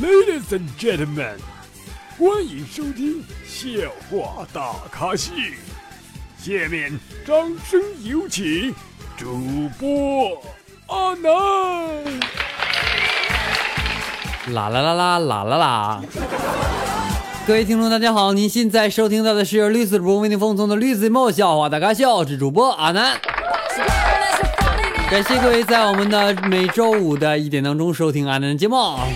Ladies and gentlemen，欢迎收听笑话大咖秀。下面掌声有请主播阿南。啦啦啦啦啦啦啦！各位听众，大家好，您现在收听到的是绿色主播为您奉送的绿色梦笑话大咖秀，我是主播阿南。感谢各位在我们的每周五的一点当中收听阿南的节目。啊，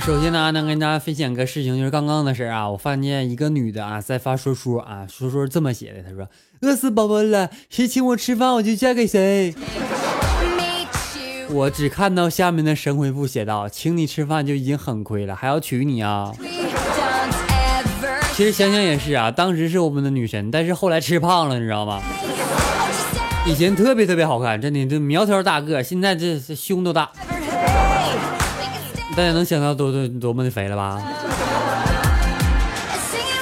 首先呢，阿南跟大家分享个事情，就是刚刚的事啊。我发现一个女的啊，在发说说啊，说说这么写的，她说：“饿死宝宝了，谁请我吃饭，我就嫁给谁。”我只看到下面的神回复写道：“请你吃饭就已经很亏了，还要娶你啊！”其实想想也是啊，当时是我们的女神，但是后来吃胖了，你知道吗？以前特别特别好看，真的这苗条大个，现在这胸都大。大家能想到多多多么的肥了吧？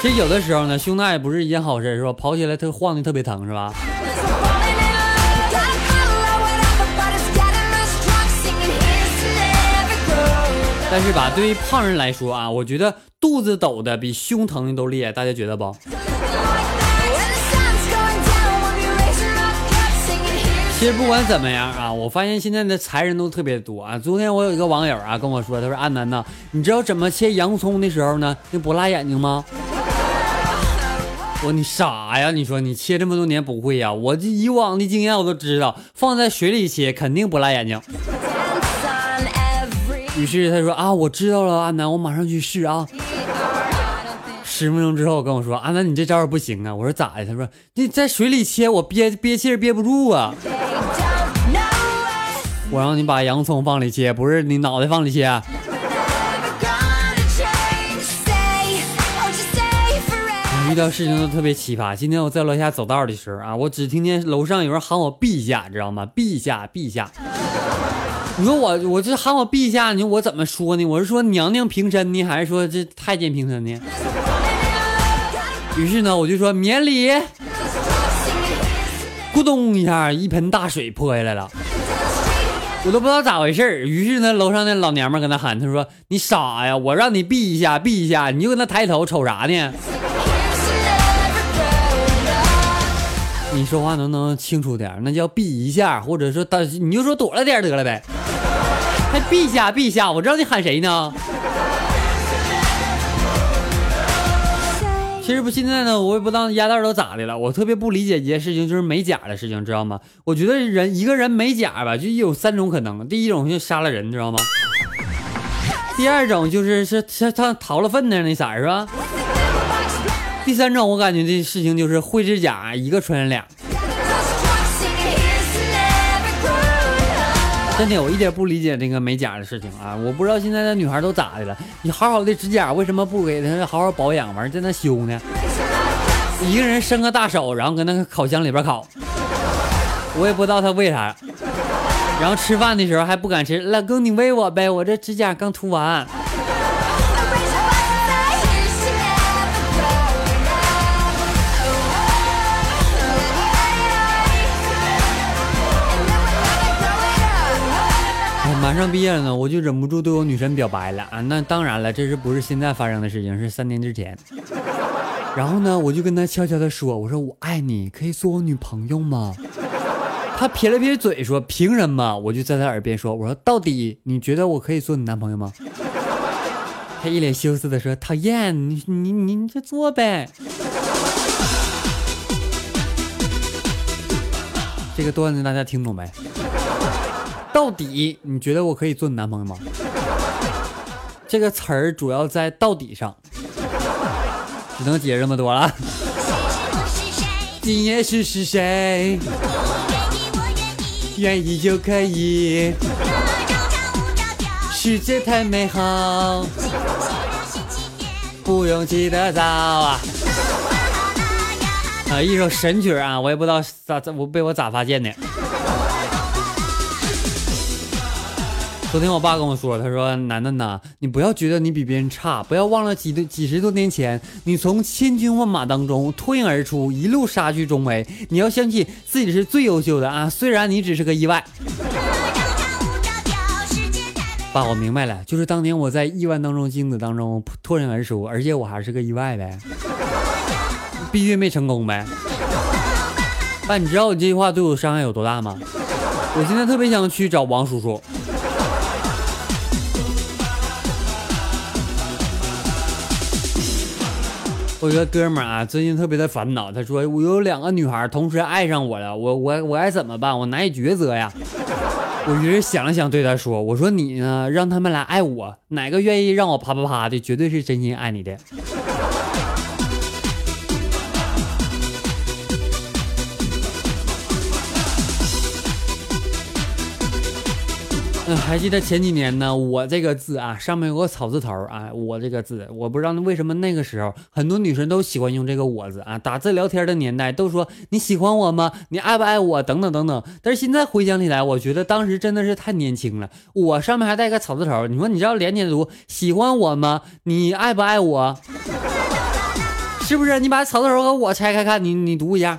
其实有的时候呢，胸大也不是一件好事，是吧？跑起来特晃的特别疼，是吧？但是吧，对于胖人来说啊，我觉得肚子抖的比胸疼的都厉害，大家觉得不？其实不管怎么样啊，我发现现在的才人都特别多啊。昨天我有一个网友啊跟我说，他说：“安南呐，你知道怎么切洋葱的时候呢，就不辣眼睛吗？”我说：“你傻呀？你说你切这么多年不会呀？我这以往的经验我都知道，放在水里切肯定不辣眼睛。”于是他说：“啊，我知道了，阿南，我马上去试啊。”十分钟之后跟我说：“阿南，你这招不行啊。”我说：“咋的？”他说：“你在水里切，我憋憋气憋不住啊。”我让你把洋葱放里切，不是你脑袋放里切。遇到事情都特别奇葩。今天我在楼下走道的时候啊，我只听见楼上有人喊我陛下，知道吗？陛下，陛下。你说我，我这喊我陛下，你说我怎么说呢？我是说娘娘平身呢，还是说这太监平身呢？于是呢，我就说免礼。咕咚一下，一盆大水泼下来了。我都不知道咋回事于是呢，楼上那老娘们跟他喊，他说：“你傻呀，我让你避一下，避一下，你就跟那抬头瞅啥呢？”你说话能不能清楚点？那叫避一下，或者说他，你就说躲了点得了呗。还避下避下，我知道你喊谁呢？其实不，现在呢，我也不知道鸭蛋都咋的了。我特别不理解一件事情，就是美甲的事情，知道吗？我觉得人一个人美甲吧，就有三种可能：第一种就杀了人，知道吗？第二种就是是他他逃了粪的那色儿，是吧？第三种，我感觉这事情就是灰指甲一个传染俩。真的，我一点不理解那个美甲的事情啊！我不知道现在的女孩都咋的了？你好好的指甲，为什么不给她好好保养？完在那修呢？一个人伸个大手，然后搁那个烤箱里边烤，我也不知道她为啥。然后吃饭的时候还不敢吃，老公你喂我呗，我这指甲刚涂完。马上毕业了呢，我就忍不住对我女神表白了啊！那当然了，这是不是现在发生的事情？是三年之前。然后呢，我就跟她悄悄的说：“我说我爱你，可以做我女朋友吗？”她撇了撇嘴说：“凭什么？”我就在她耳边说：“我说到底你觉得我可以做你男朋友吗？”她一脸羞涩的说：“讨厌，你你你就做呗。”这个段子大家听懂没？到底你觉得我可以做你男朋友吗？这个词儿主要在“到底”上，只能解释这么多了。今夜是是谁？愿意就可以。世界太美好，不用起得早啊！啊，一首神曲啊，我也不知道咋咋我被我咋发现的。昨天我爸跟我说，他说：“楠楠呐，你不要觉得你比别人差，不要忘了几多几十多年前，你从千军万马当中脱颖而出，一路杀去重围。你要相信自己是最优秀的啊！虽然你只是个意外。”爸，我明白了，就是当年我在亿万当中精子当中脱颖而出，而且我还是个意外呗，避孕没成功呗。爸，你知道我这句话对我伤害有多大吗？我现在特别想去找王叔叔。我有个哥们儿啊，最近特别的烦恼。他说我有两个女孩同时爱上我了，我我我该怎么办？我难以抉择呀。我于是想了想，对他说：“我说你呢，让他们来爱我，哪个愿意让我啪啪啪的，绝对是真心爱你的。”嗯，还记得前几年呢，我这个字啊，上面有个草字头啊，我这个字，我不知道为什么那个时候很多女生都喜欢用这个我字啊，打字聊天的年代都说你喜欢我吗？你爱不爱我？等等等等。但是现在回想起来，我觉得当时真的是太年轻了。我上面还带个草字头，你说你知道连起来读喜欢我吗？你爱不爱我？是不是？你把草字头和我拆开看，你你读一下。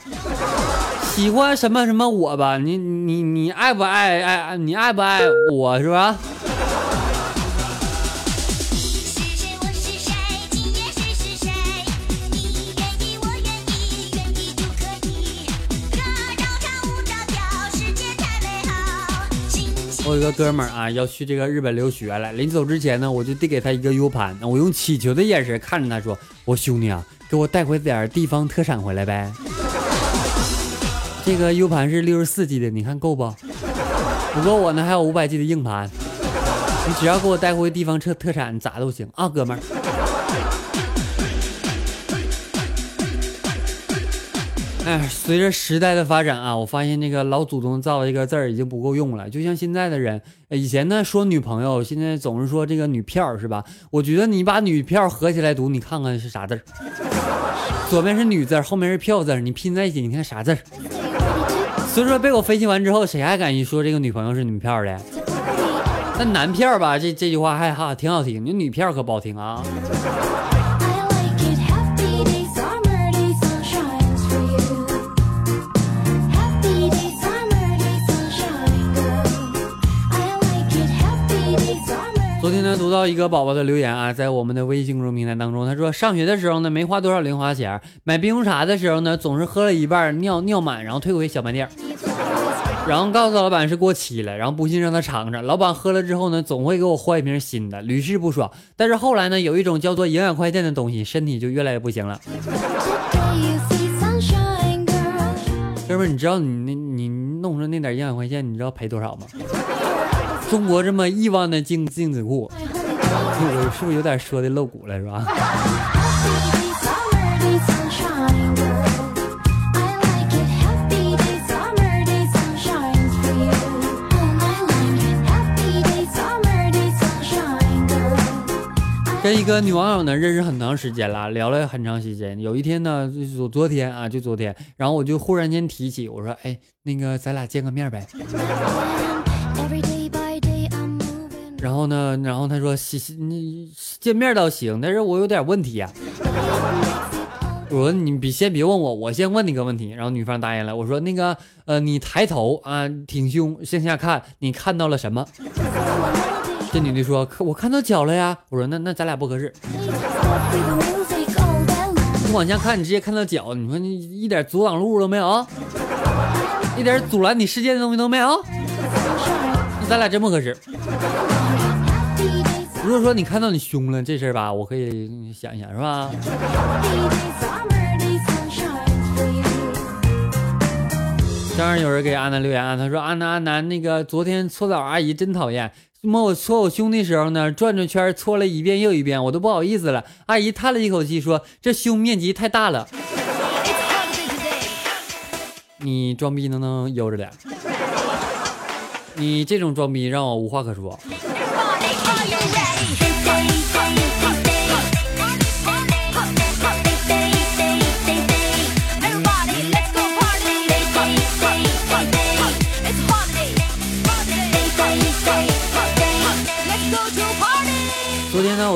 喜欢什么什么我吧，你你你爱不爱爱爱你爱不爱我是吧？我有个哥们儿啊，要去这个日本留学了，临走之前呢，我就递给他一个 U 盘，我用乞求的眼神看着他说：“我兄弟啊，给我带回点地方特产回来呗。”这个 U 盘是六十四 G 的，你看够不？不够我呢还有五百 G 的硬盘，你只要给我带回地方特特产，咋都行啊，哥们儿。哎，随着时代的发展啊，我发现那个老祖宗造的这个字儿已经不够用了。就像现在的人，以前呢说女朋友，现在总是说这个女票是吧？我觉得你把女票合起来读，你看看是啥字儿？左边是女字，后面是票字，你拼在一起，你看啥字儿？所以说被我分析完之后，谁还敢说这个女朋友是女票的？那男票吧，这这句话还哈挺好听，你女票可不好听啊。昨天呢，读到一个宝宝的留言啊，在我们的微信公众平台当中，他说上学的时候呢，没花多少零花钱，买冰红茶的时候呢，总是喝了一半尿尿满，然后退回小卖店，然后告诉老板是过期了，然后不信让他尝尝，老板喝了之后呢，总会给我换一瓶新的，屡试不爽。但是后来呢，有一种叫做营养快线的东西，身体就越来越不行了。哥们，你知道你那你弄上那点营养快线，你知道赔多少吗？中国这么亿万的精精子库，我是不是有点说的露骨了，是吧？跟一个女网友呢认识很长时间了，聊了很长时间。有一天呢，就昨天啊，就昨天，然后我就忽然间提起，我说，哎，那个咱俩见个面呗。那？然后他说：“行，你见面倒行，但是我有点问题呀。”我说：“你别先别问我，我先问你个问题。”然后女方答应了。我说：“那个，呃，你抬头啊，挺胸向下看，你看到了什么？”这女的说：“我看到脚了呀。”我说：“那那咱俩不合适。你往下看，你直接看到脚，你说你一点阻挡路都没有，一点阻拦你视线的东西都没有，那咱俩真不合适。”如果说你看到你胸了这事儿吧，我可以想一想，是吧？当然有人给阿南留言啊，他说阿南阿南，那个昨天搓澡阿姨真讨厌，摸我搓我胸的时候呢，转转圈搓了一遍又一遍，我都不好意思了。阿姨叹了一口气说：“这胸面积太大了。”你装逼能不能悠着点？你这种装逼让我无话可说。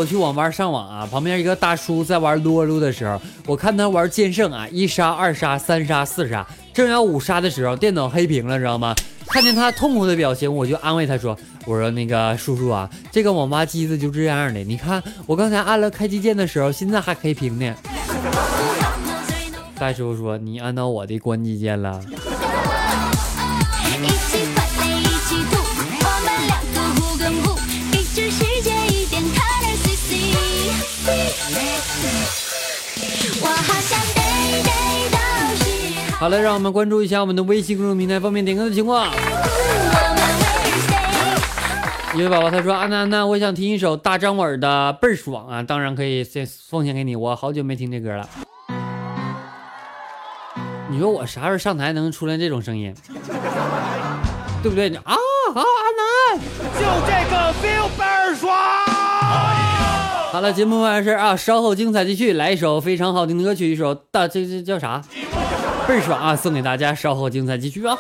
我去网吧上网啊，旁边一个大叔在玩撸啊撸的时候，我看他玩剑圣啊，一杀、二杀、三杀、四杀，正要五杀的时候，电脑黑屏了，知道吗？看见他痛苦的表情，我就安慰他说：“我说那个叔叔啊，这个网吧机子就这样的，你看我刚才按了开机键的时候，现在还黑屏呢。”大叔说：“你按到我的关机键了。”好了，让我们关注一下我们的微信公众平台方面点歌的情况。一位宝宝他说：“安娜安娜，我想听一首大张伟的倍儿爽啊，当然可以先奉献给你。我好久没听这歌了。你说我啥时候上台能出来这种声音？对不对？啊啊，安南，就这个 feel 倍儿爽。好了，节目完事啊，稍后精彩继续，来一首非常好听的歌曲，一首大这这叫啥？”倍爽啊！送给大家，稍后精彩继续啊！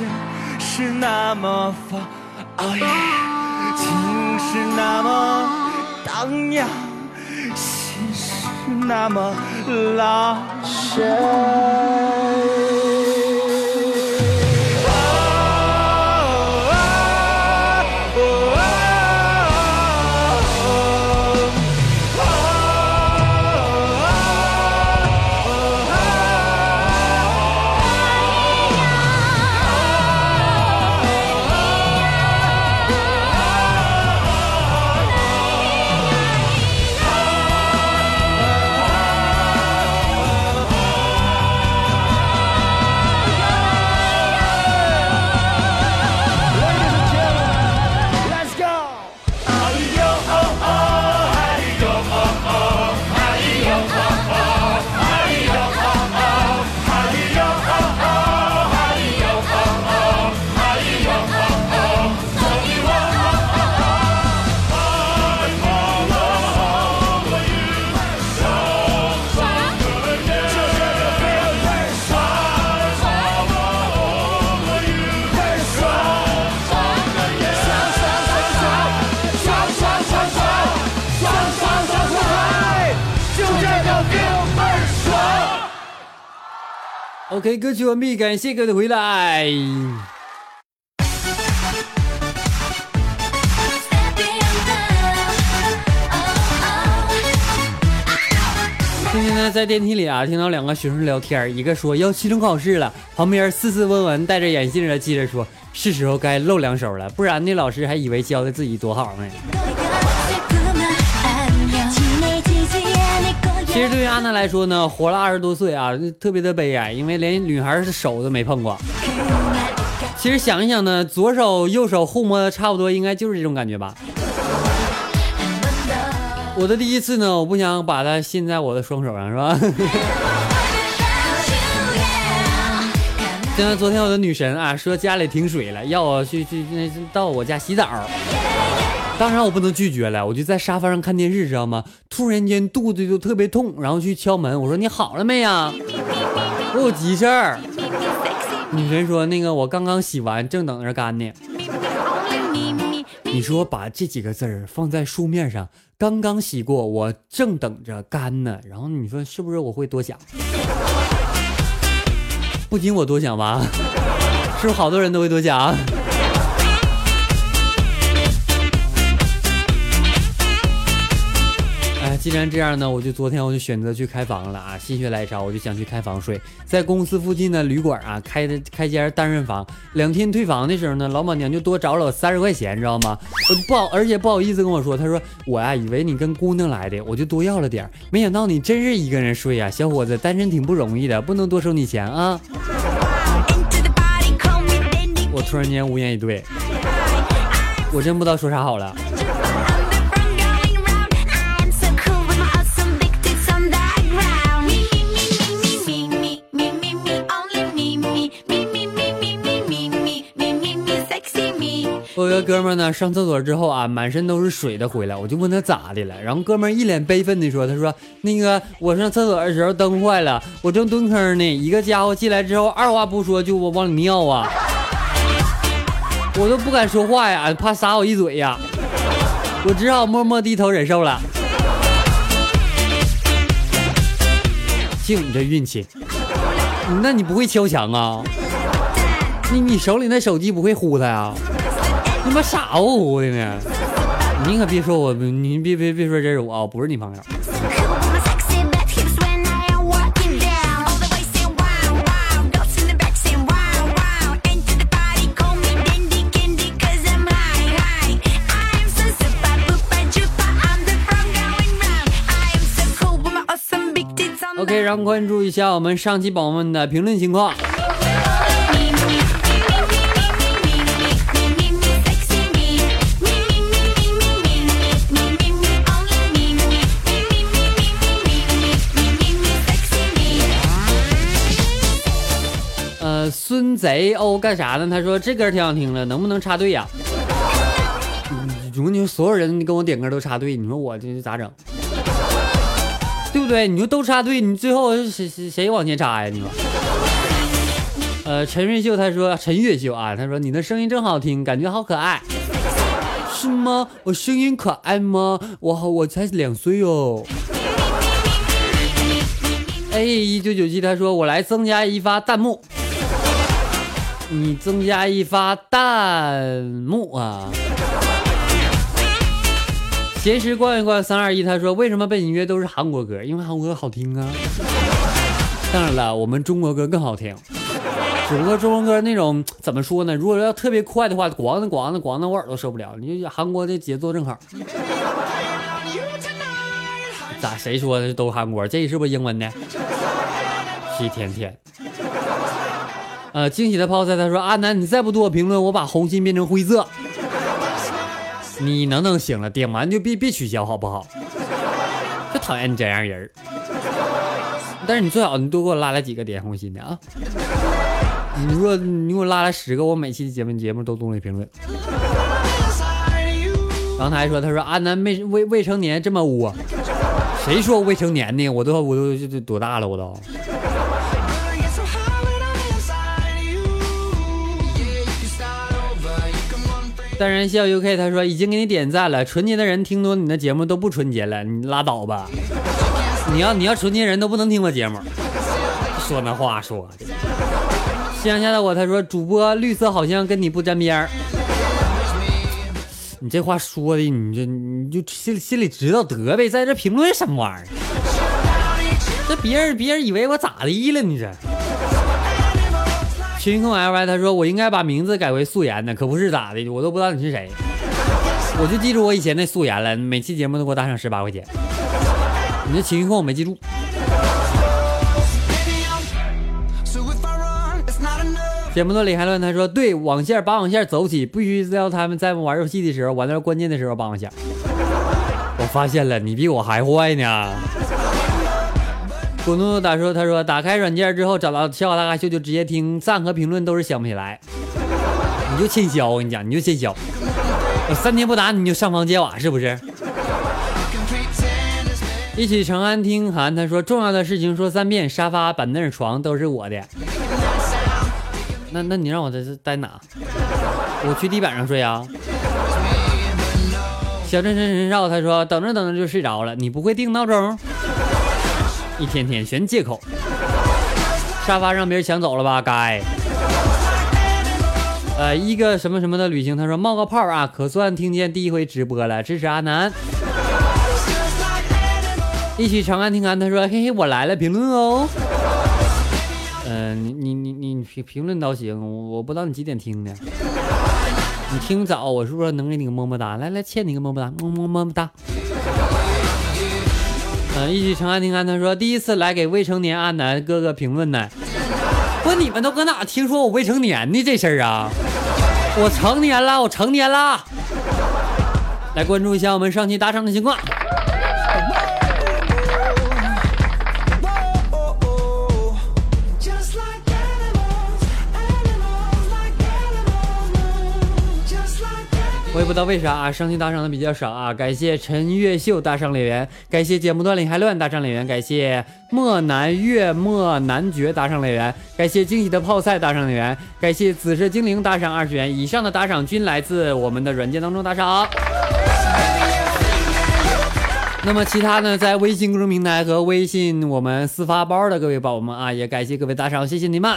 情是那么放，情是那么荡漾，心是那么老深。OK，歌曲完毕，感谢各位的回来。今天呢，在电梯里啊，听到两个学生聊天，一个说要期中考试了，旁边斯斯文文戴着眼镜的记者说，是时候该露两手了，不然那老师还以为教的自己多好呢。其实对于安娜来说呢，活了二十多岁啊，特别的悲哀，因为连女孩的手都没碰过。其实想一想呢，左手右手互摸的差不多，应该就是这种感觉吧。我的第一次呢，我不想把它信在我的双手上，是吧？现在昨天我的女神啊说家里停水了，要我去去那到我家洗澡，当然我不能拒绝了，我就在沙发上看电视，知道吗？突然间肚子就特别痛，然后去敲门，我说你好了没呀？我有急事儿。女神说那个我刚刚洗完，正等着干呢。你说把这几个字儿放在书面上。刚刚洗过，我正等着干呢。然后你说是不是我会多想？不仅我多想吧，是不是好多人都会多想？既然这样呢，我就昨天我就选择去开房了啊！心血来潮，我就想去开房睡，在公司附近的旅馆啊开的开间单人房。两天退房的时候呢，老板娘就多找了我三十块钱，知道吗？不好，而且不好意思跟我说，他说我呀以为你跟姑娘来的，我就多要了点没想到你真是一个人睡呀，小伙子单身挺不容易的，不能多收你钱啊！我突然间无言以对，我真不知道说啥好了。我有个哥们呢，上厕所之后啊，满身都是水的回来，我就问他咋的了，然后哥们一脸悲愤的说：“他说那个我上厕所的时候灯坏了，我正蹲坑呢，一个家伙进来之后，二话不说就我往里尿啊，我都不敢说话呀，怕撒我一嘴呀，我只好默默低头忍受了。就你这运气，那你不会敲墙啊？你你手里那手机不会呼他呀？”你妈傻乎乎的呢！你可别说我，你别别别说这是我，不是你朋友。OK，让关注一下我们上期宝宝们的评论情况。孙贼哦，干啥呢？他说这歌挺好听的，能不能插队呀？如果你说所有人跟我点歌都插队，你说我这咋整？对不对？你说都插队，你最后谁谁谁往前插呀？你说？呃，陈瑞秀他说陈月秀啊，他说你的声音真好听，感觉好可爱，是吗？我声音可爱吗？我好我才两岁哦。哎，一九九七他说我来增加一发弹幕。你增加一发弹幕啊！闲时逛一逛三二一，他说为什么背景音乐都是韩国歌？因为韩国歌好听啊。当然了，我们中国歌更好听，只不过中国歌那种怎么说呢？如果要特别快的话，咣的咣的咣的，我耳朵受不了。你就韩国的节奏正好。咋？谁说的都韩国？这是不是英文的？一天天。呃，惊喜的泡菜他说：“阿南，你再不多评论，我把红心变成灰色。你能不能行了？点完就别别取消，好不好？就讨厌你这样人但是你最好你多给我拉来几个点红心的啊！你说你给我拉来十个，我每期的节目节目都读你评论。然后他还说：他说阿南未未未成年这么污，谁说未成年呢？我都我都都多大了？我都。”淡然笑 UK，他说已经给你点赞了。纯洁的人听多你的节目都不纯洁了，你拉倒吧。你要你要纯洁人都不能听我节目，说那话说的。乡下的我他说主播绿色好像跟你不沾边儿。你这话说的，你就你就心里心里知道得呗，在这评论什么玩意儿？这别人别人以为我咋的了？你这？群控 L Y 他说我应该把名字改为素颜的，可不是咋的，我都不知道你是谁，我就记住我以前那素颜了，每期节目都给我打赏十八块钱。你这群控我没记住。节目多里还乱，他说对网线拔网线走起，必须要他们在玩游戏的时候玩到关键的时候拔网线。我发现了，你比我还坏呢。咕噜打说，他说打开软件之后找到笑话大咖秀就直接听，赞和评论都是想不起来。你就欠削，我跟你讲，你就欠削。我三天不打你就上房揭瓦是不是？一起长安听韩，他说重要的事情说三遍，沙发、板凳、床都是我的。那那你让我在这待哪？我去地板上睡啊！小陈陈陈少他说等着等着就睡着了，你不会定闹钟？一天天全借口。沙发让别人抢走了吧？该。呃，一个什么什么的旅行，他说冒个泡啊，可算听见第一回直播了，支持阿南。一起长安听安，他说嘿嘿我来了，评论哦。嗯，你你你你评评论倒行，我不知道你几点听的。你听早，我是不是能给你个么么哒？来来，欠你个么么哒，么么么么哒。一起成安听安，他说第一次来给未成年阿南哥哥评论呢。不，你们都搁哪听说我未成年的这事儿啊？我成年了，我成年了。来关注一下我们上期打赏的情况。也不知道为啥啊，上期打赏的比较少啊。感谢陈月秀打赏脸员，感谢节目段里还乱打赏脸员，感谢莫南月莫男爵打赏脸员，感谢惊喜的泡菜打赏脸员，感谢紫色精灵打赏二十元。以上的打赏均来自我们的软件当中打赏。那么其他呢，在微信公众平台和微信我们私发包的各位宝宝们啊，也感谢各位打赏，谢谢你们。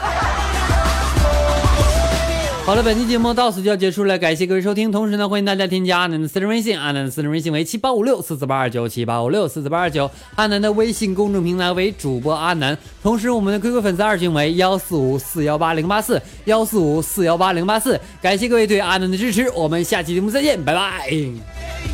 好了，本期节目到此就要结束了，感谢各位收听。同时呢，欢迎大家添加阿南的私人微信，阿南的私人微信为七八五六四四八二九七八五六四四八二九，阿南的微信公众平台为主播阿南。同时，我们的 QQ 粉丝二群为幺四五四幺八零八四幺四五四幺八零八四。感谢各位对阿南的支持，我们下期节目再见，拜拜。